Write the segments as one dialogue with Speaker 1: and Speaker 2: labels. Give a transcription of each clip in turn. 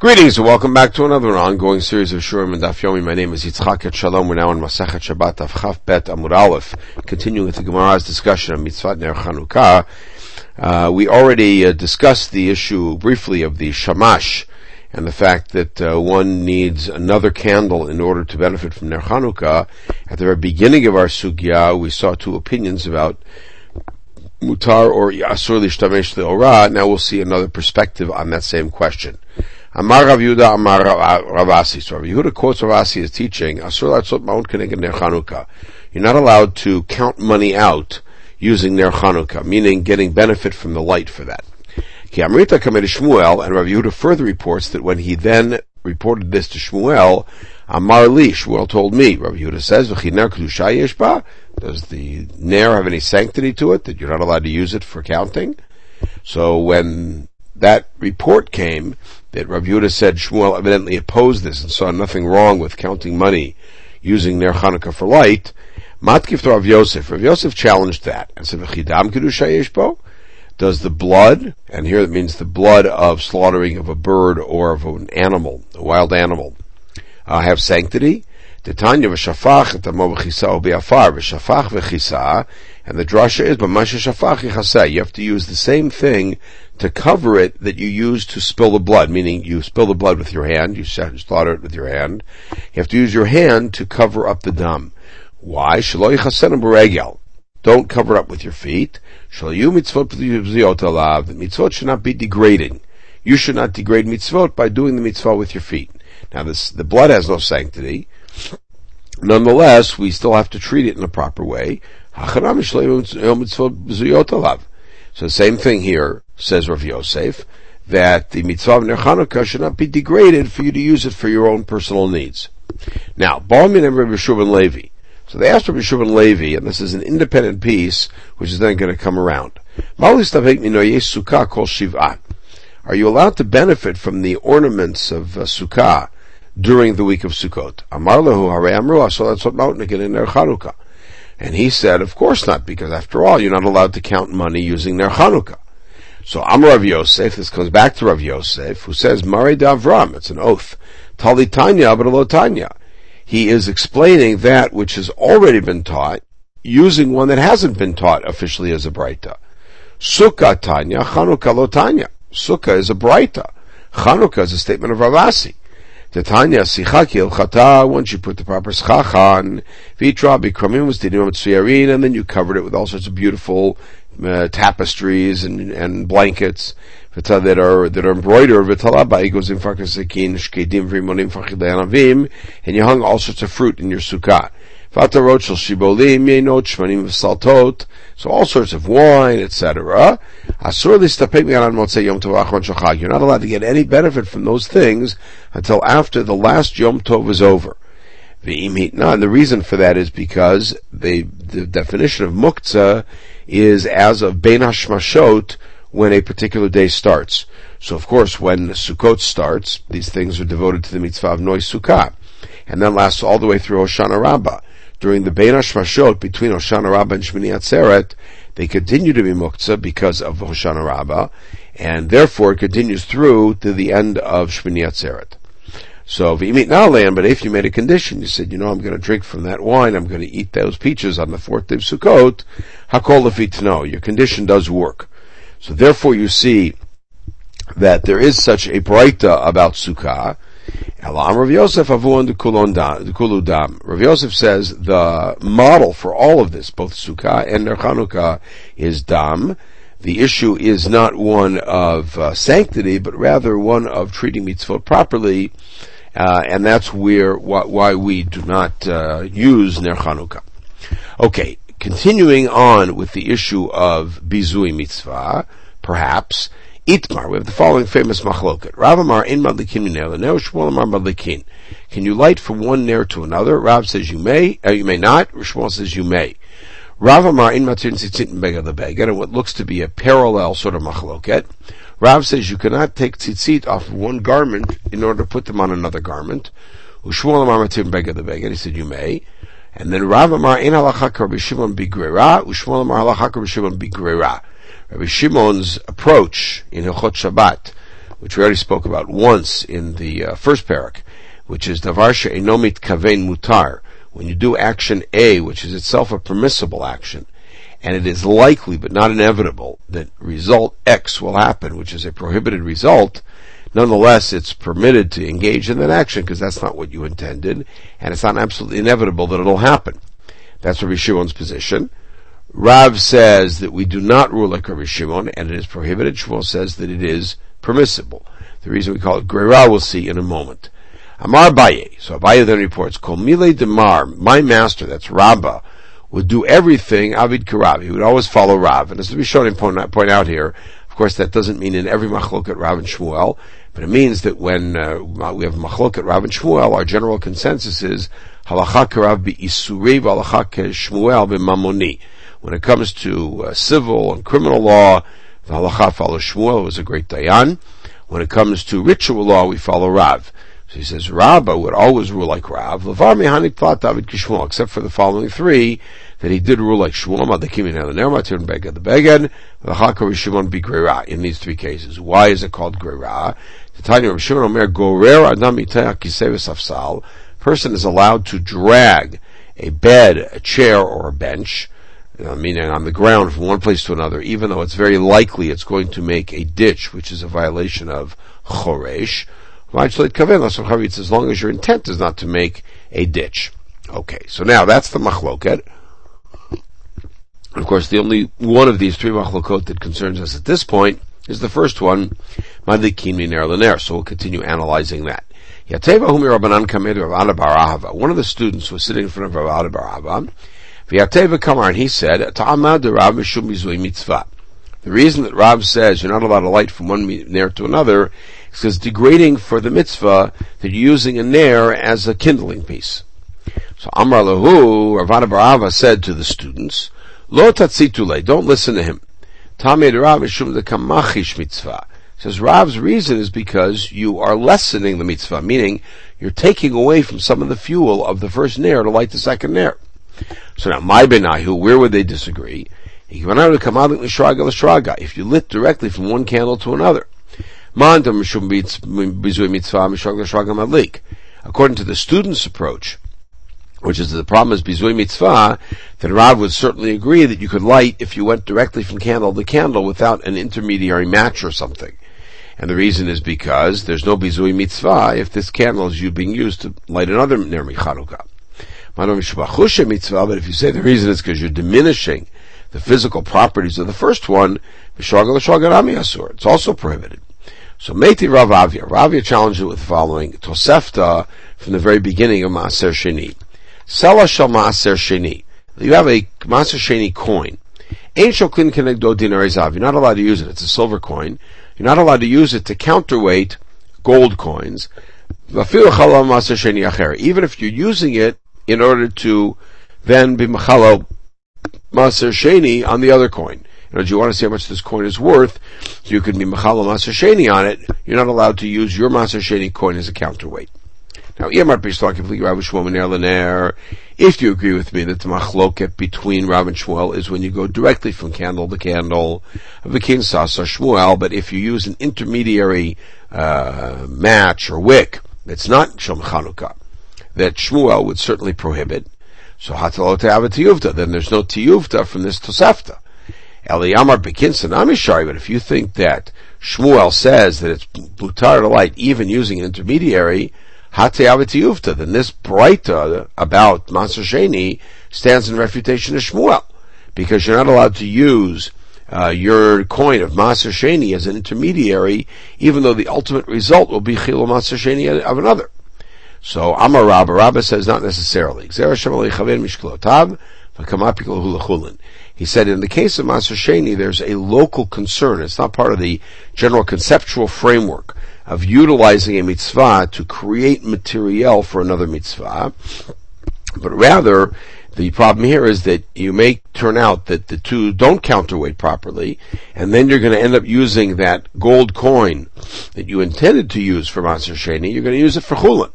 Speaker 1: Greetings and welcome back to another ongoing series of Shiurim and Daf Yomi. My name is Yitzchak et Shalom. We're now in Masachet Shabbat Daf Chaf Bet Amud Aleph, continuing with the Gemara's discussion of Mitzvah Ner Chanukah. Uh, we already uh, discussed the issue briefly of the Shamash and the fact that uh, one needs another candle in order to benefit from Ner Chanukah. At the very beginning of our sugya, we saw two opinions about mutar or asur lishtamesh leora. Now we'll see another perspective on that same question. Amar Rav Yehuda Amar Rav Assi. So Rav Yehuda quotes Rav Assi as teaching, Asur latzot ma'on keneged ner Chanukah. You're not allowed to count money out using ner Chanukah, meaning getting benefit from the light for that. Ki Amrita kamed Shmuel, and Rav Yehuda further reports that when he then reported this to Shmuel, Amar Li, Shmuel told me, Rav Yehuda says, V'chiner kedusha yeshba. Does the ner have any sanctity to it that you're not allowed to use it for counting? So when that report came that Rav Yehuda said Shmuel evidently opposed this and saw nothing wrong with counting money using Ner Chanukah for light. Matkif Rav Yosef. Rav Yosef challenged that and said, "V'chidam kedusha yeshbo." Does the blood, and here it means the blood of slaughtering of a bird or of an animal, a wild animal, uh, have sanctity? V'shafach v'chisa, and the drasha is b'masha shafach. You have to use the same thing to cover it that you use to spill the blood, meaning you spill the blood with your hand, you slaughter it with your hand. You have to use your hand to cover up the dam. Why? Don't cover it up with your feet. The mitzvot should not be degrading. You should not degrade mitzvot by doing the mitzvah with your feet. Now this, the blood has no sanctity. Nonetheless, we still have to treat it in a proper way. So the same thing here, says Rav Yosef, that the mitzvah of Ner Chanukah should not be degraded for you to use it for your own personal needs. Now, Balmin and Rabbi Shubin Levi. So they asked Rabbi Shubin Levi, and this is an independent piece, which is then going to come around. Are you allowed to benefit from the ornaments of uh, Sukkah during the week of Sukkot. Amar lehu amru in Ner Chanukah. And he said, of course not, because after all, you're not allowed to count money using Ner Chanukah. So I'm Rav Yosef, this comes back to Rav Yosef, who says, Mare Davram, it's an oath. Talitanya, but Tanya. He is explaining that which has already been taught, using one that hasn't been taught officially as a Braita. Sukkah Tanya, Chanukah Lotanya. Sukkah is a Braita. Chanukah is a statement of Rav Assi. Tanya Sichaki Chata, once you put the proper schach on, Vitra Bikramim was Dinim and then you covered it with all sorts of beautiful uh, tapestries and, and blankets that are that are embroidered v'talaba goes in fakasakin shkedim v'rimonim fachidayanavim, and you hung all sorts of fruit in your sukkah. Vatarot shel shibolim yenot shmanim v'saltot, so all sorts of wine, etc. Asur listapek motzei yom tov achron shachag. You're not allowed to get any benefit from those things until after the last yom tov is over. Now, and the reason for that is because the, the definition of muktzah is as of bein hashmashot when a particular day starts. So of course, when Sukkot starts, these things are devoted to the mitzvah of Noi Sukkah. And that lasts all the way through Hoshana Rabbah during the Bein Hashmashot between Hoshana Rabbah and Shmini Atzeret, they continue to be muktzah because of Hoshana Rabbah, and therefore it continues through to the end of Shmini Atzeret. So if you meet now land, but if you made a condition, you said, you know, I'm going to drink from that wine, I'm going to eat those peaches on the fourth day of Sukkot, hakol lefitno, your condition does work. So therefore you see that there is such a breita about Sukkah, Elam Rav Yosef kuludam. Rav Yosef says the model for all of this, both Sukkah and Ner Chanukah, is dam. The issue is not one of uh, sanctity, but rather one of treating mitzvot properly, uh, and that's where wh- why we do not uh, use Ner Chanukah. Okay, continuing on with the issue of bizui mitzvah, perhaps Itmar, we have the following famous machloket. Rav Amar in madlikin minel, and Shmuel Amar madlikin. Can you light from one nair to another? Rav says you may, uh, you may not. Shmuel says you may. Rav Amar in matir tzitzit begad the begad, and what looks to be a parallel sort of machloket. Rav says you cannot take tzitzit off of one garment in order to put them on another garment. Ushmuel Amar matir begad the begad, he said you may. And then Rav Amar in halacha Rabbi Shimon bigrera, Ushmuel Amar halacha Rabbi Shimon bigrera. Rabbi Shimon's approach in Hilchot Shabbat which we already spoke about once in the uh, first parak, which is davar she'enomit kavein mutar. When you do action A, which is itself a permissible action, and it is likely but not inevitable that result X will happen, which is a prohibited result, nonetheless it's permitted to engage in that action because that's not what you intended, and it's not absolutely inevitable that it'll happen. That's Rabbi Shimon's position. Rav says that we do not rule like Rabbi Shimon, and it is prohibited. Shmuel says that it is permissible. The reason we call it Greira we'll see in a moment. Amar Baye. So Abaye then reports, Kol Mile Demar, my master, that's Rabbah, would do everything Avid Karav. He would always follow Rav. And as we shown him point out, here, of course that doesn't mean in every machloket Rav and Shmuel, but it means that when uh, we have machloket Rav and Shmuel, our general consensus is halacha Karav be Isurei halacha Shmuel be Mamoni. When it comes to uh, civil and criminal law, the halacha follows Shmuel, was a great dayan. When it comes to ritual law, we follow Rav. So he says Rabbah would always rule like Rav. Levar mehanik plat David kishmuel, except for the following three that he did rule like Shmuel. Madakim in the Matir Beged the Beged. V'chakar Shimon be Greira in these three cases. Why is it called Greira? The Tanya of Shimon Omer Gorer Adam Afsal. Person is allowed to drag a bed, a chair, or a bench uh, meaning on the ground from one place to another, even though it's very likely it's going to make a ditch, which is a violation of choresh. As long as your intent is not to make a ditch. Okay, so now that's the machloket. Of course, the only one of these three machlokot that concerns us at this point is the first one, Madikin Miner Lener. So we'll continue analyzing that. One of the students was sitting in front of Rav Kamar, and he said. The reason that Rav says you're not allowed to light from one nair to another is because degrading for the mitzvah that you're using a nair as a kindling piece. So Amar Lahu, Ravana Barava said to the students, Lo tatzitule, don't listen to him. Tamid Rav Mishum the Kamachish Mitzvah. Says Rav's reason is because you are lessening the mitzvah, meaning you're taking away from some of the fuel of the first nair to light the second nair. So now, my benayu, where would they disagree? If you lit directly from one candle to another. According to the student's approach, which is that the problem is bizui mitzvah, then Rav would certainly agree that you could light if you went directly from candle to candle without an intermediary match or something. And the reason is because there's no bizui mitzvah if this candle is being used to light another ner Chanukah. But if you say the reason is because you're diminishing the physical properties of the first one, it's also prohibited. So Meiti Rav Avia. Ravia challenged it with the following Tosefta from the very beginning of Maaser Sheni. Sela shel Maaser Sheni. You have a Maaser Sheni coin. Kenegdo You're not allowed to use it. It's a silver coin. You're not allowed to use it to counterweight gold coins. Even if you're using it in order to then be machalo maser sheni on the other coin. In other words, you want to see how much this coin is worth, you can be machalo maser sheni on it. You're not allowed to use your maser sheni coin as a counterweight. Now, you if you agree with me that the machloket between Rav and Shmuel is when you go directly from candle to candle, Vikin Sasa Shmuel, but if you use an intermediary uh, match or wick, it's not Shom Chanukah that Shmuel would certainly prohibit. So hatalot have a tiyuvta. Then there's no tiyuvta from this tosefta. Eliyamar bekinsan amishari. But if you think that Shmuel says that it's butar light even using an intermediary, tiyuvta. Then this breita about Maser Sheni stands in refutation of Shmuel because you're not allowed to use uh, your coin of Maser Sheni as an intermediary, even though the ultimate result will be Chilo Sheni of another. So Amar Rabba, Rabba says not necessarily. He said in the case of Maser Sheni, there's a local concern. It's not part of the general conceptual framework of utilizing a mitzvah to create material for another mitzvah, but rather the problem here is that you may turn out that the two don't counterweight properly, and then you're going to end up using that gold coin that you intended to use for Maser Sheni, you're going to use it for chulin.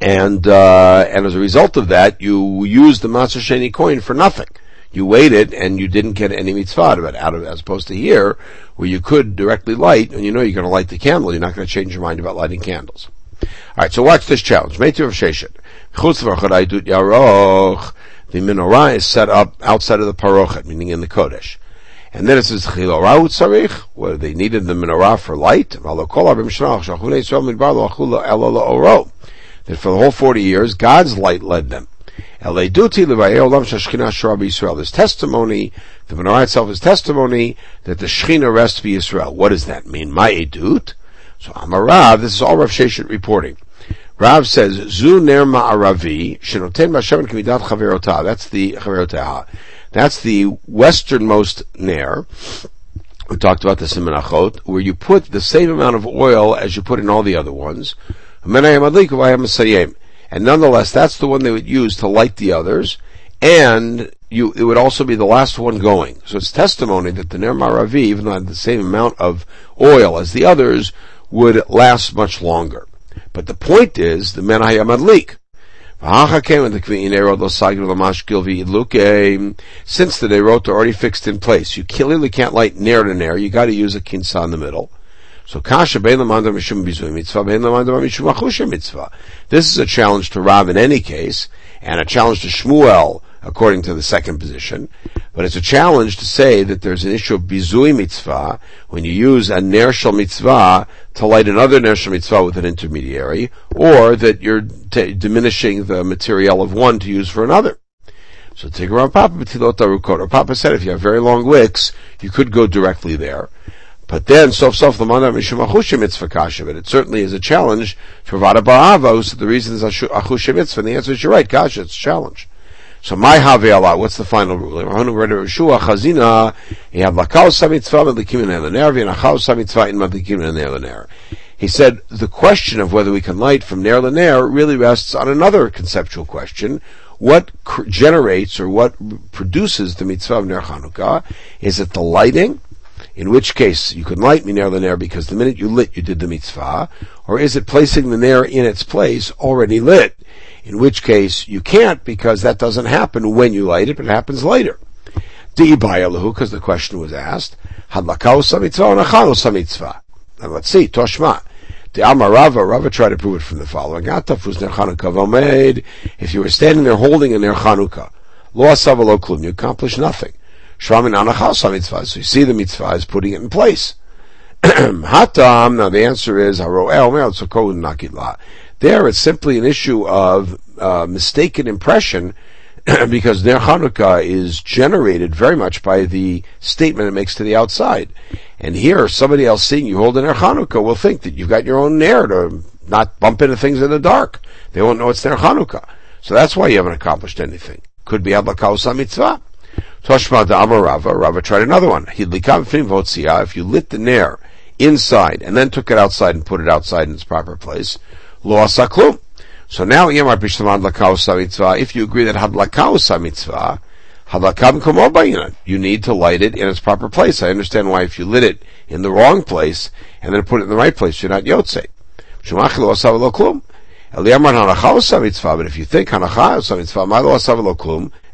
Speaker 1: And uh, and as a result of that, you use the Maser Sheni coin for nothing. you waited and you didn't get any mitzvah out of it, out of as opposed to here, where you could directly light, and you know you're going to light the candle, you're not going to change your mind about lighting candles. Alright, so watch this challenge. Meitiv of Sheshet. The menorah is set up outside of the parochet, meaning in the Kodesh. And then it says Chilorah Tzarich, where they needed the menorah for light. That for the whole 40 years, God's light led them. There's testimony, the menorah itself is testimony that the Shechina rests for Yisrael. What does that mean? My edut? So Amarav, this is all Rav Sheshet reporting. Rav says, Zu ner ma'aravi, shenoten b'Hashem k'midat chaverotah. That's the chaverotah. That's the westernmost Nair. We talked about this in Menachot, where you put the same amount of oil as you put in all the other ones. And nonetheless, that's the one they would use to light the others, and you, it would also be the last one going. So it's testimony that the Ner Maravi, even though it had the same amount of oil as the others, would last much longer. But the point is, the Menayam Adlik. Um, since the Neirot are already fixed in place, you clearly can't light nair to nair, you gotta use a kinsa in the middle. So kasha mitzvah. This is a challenge to Rav in any case, and a challenge to Shmuel according to the second position. But it's a challenge to say that there's an issue of bizui mitzvah when you use a nershal mitzvah to light another nershal mitzvah with an intermediary, or that you're t- diminishing the material of one to use for another. So take around Papa B'tilot Arukot. Papa said if you have very long wicks, you could go directly there. But then, sof sof the l'mana mishum achusha mitzvah kasha. But it certainly is a challenge for Vada Barava, who said the reason is achusha mitzvah. And the answer is you're right, kasha, it's a challenge. So my have'ala, what's the final ruling? Rahanu read Chazina, he had samitzvah in samitzvah in in. He said the question of whether we can light from ner laner really rests on another conceptual question. What cr- generates or what produces the mitzvah of ner Chanukah? Is it the lighting? In which case you can light ner laner because the minute you lit, you did the mitzvah, or is it placing the ner in its place already lit? in which case you can't because that doesn't happen when you light it, but it happens later. Because the question was asked, and let's see, Toshma. The Amar Rava, tried to prove it from the following. If you were standing there holding a Ner Chanukah, lo asavalo klum, you accomplish nothing. Mitzvah. So you see the mitzvah is putting it in place. Hatam, now the answer is, there, it's simply an issue of uh, mistaken impression because their Hanukkah is generated very much by the statement it makes to the outside. And here, somebody else seeing you holding their Hanukkah will think that you've got your own nair to not bump into things in the dark. They won't know it's their Hanukkah. So that's why you haven't accomplished anything. Could be Adlakausa mitzvah. Toshma Amar Rava, Rava tried another one. If you lit the nair inside and then took it outside and put it outside in its proper place, lo asaklum. So now if you agree that Hadlakau mitzvah, you need to light it in its proper place. I understand why if you lit it in the wrong place and then put it in the right place, you're not Yotze. But if you think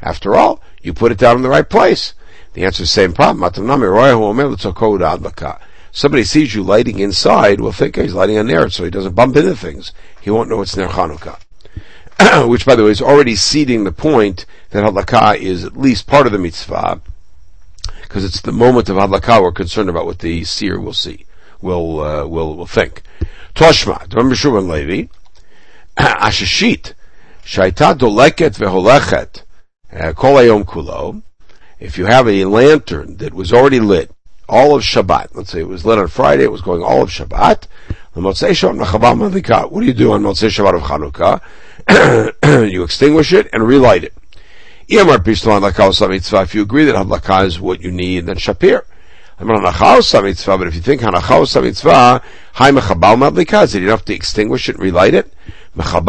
Speaker 1: after all, you put it down in the right place. The answer is the same problem. Somebody sees you lighting inside will think he's lighting a there, so he doesn't bump into things. He won't know it's ner Chanukah. Which, by the way, is already seeding the point that halakha is at least part of the mitzvah, because it's the moment of halakha we're concerned about what the seer will see, will uh, will will think. Toshma, remember Shimon Levi, Ashashit, Shaita doleket veholechet, uh, kulo. If you have a lantern that was already lit all of Shabbat. Let's say it was lit on Friday, it was going all of Shabbat. What do you do on Motzei Shabbat of Chanukah? you extinguish it and relight it. If you agree that Hadlaka is what you need, then Shapir. But if you think Hanachau mitzvah, Madlika, is it enough to extinguish it and relight it? Should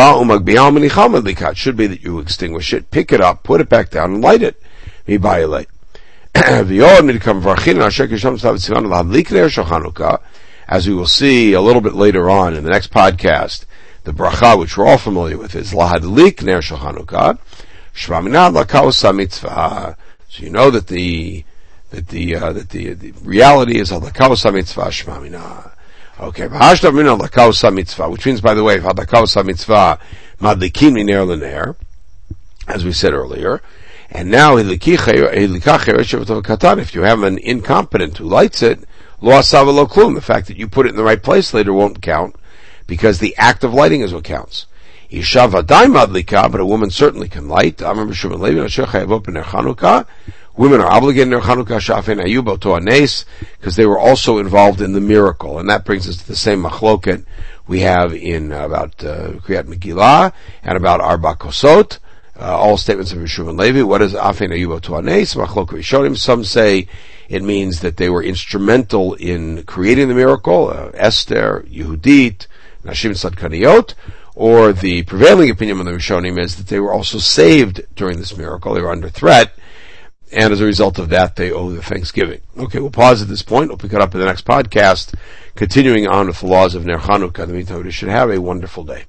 Speaker 1: be that you extinguish it, pick it up, put it back down, and light it. As we will see a little bit later on in the next podcast, the bracha, which we're all familiar with, is lahadlik ner shel mitzvah. So you know that the that the uh, that the, the reality is halakausa mitzvah shmamina. Okay, v'hashtam halakausa mitzvah, which means, by the way, halakausa mitzvah madlikin miner lener, as we said earlier. And now, if you have an incompetent who lights it, the fact that you put it in the right place later won't count, because the act of lighting is what counts. Ishava madlika, but a woman certainly can light. I remember Shuman Levi, Women are obligated in their Shafin Ayuba to Anes because they were also involved in the miracle, and that brings us to the same machloket we have in uh, about uh, Kriyat Megillah and about Arba Kosot. Uh, all statements of Yeshua and Levi. What is Afin Ayuba to Anes? Machlok Rishonim. Some say it means that they were instrumental in creating the miracle. Uh, Esther, Yehudit, Nashim Tzadkaniot. Or the prevailing opinion of the Rishonim is that they were also saved during this miracle. They were under threat and as a result of that, they owe the Thanksgiving. Okay, we'll pause at this point. We'll pick it up in the next podcast, continuing on with the laws of Ner Chanukah. In the meantime, we should have a wonderful day.